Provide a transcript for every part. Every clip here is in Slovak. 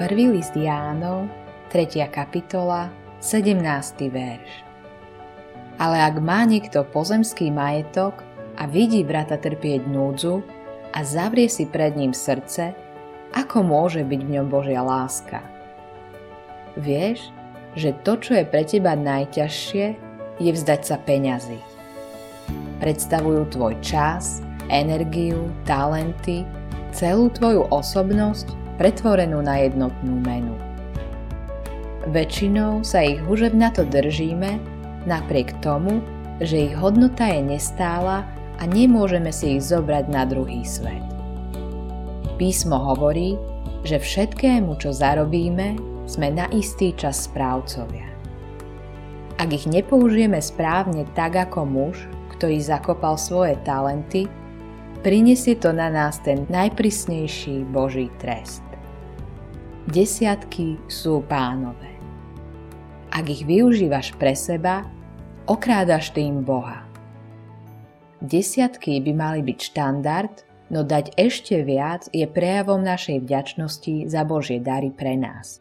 Prvý list Jánov, 3. kapitola, 17. verš. Ale ak má niekto pozemský majetok a vidí brata trpieť núdzu a zavrie si pred ním srdce, ako môže byť v ňom Božia láska? Vieš, že to, čo je pre teba najťažšie, je vzdať sa peňazí. Predstavujú tvoj čas, energiu, talenty, celú tvoju osobnosť pretvorenú na jednotnú menu. Väčšinou sa ich na to držíme, napriek tomu, že ich hodnota je nestála a nemôžeme si ich zobrať na druhý svet. Písmo hovorí, že všetkému, čo zarobíme, sme na istý čas správcovia. Ak ich nepoužijeme správne tak ako muž, ktorý zakopal svoje talenty, prinesie to na nás ten najprísnejší Boží trest. Desiatky sú pánové. Ak ich využívaš pre seba, okrádaš tým Boha. Desiatky by mali byť štandard, no dať ešte viac je prejavom našej vďačnosti za Božie dary pre nás.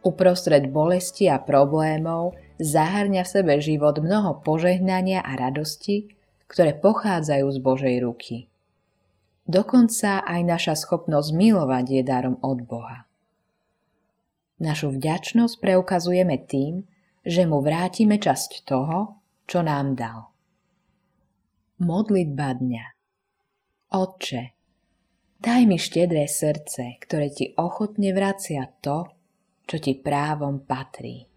Uprostred bolesti a problémov zahrňa v sebe život mnoho požehnania a radosti, ktoré pochádzajú z Božej ruky. Dokonca aj naša schopnosť milovať je darom od Boha. Našu vďačnosť preukazujeme tým, že mu vrátime časť toho, čo nám dal. Modlitba dňa Otče, daj mi štedré srdce, ktoré ti ochotne vracia to, čo ti právom patrí.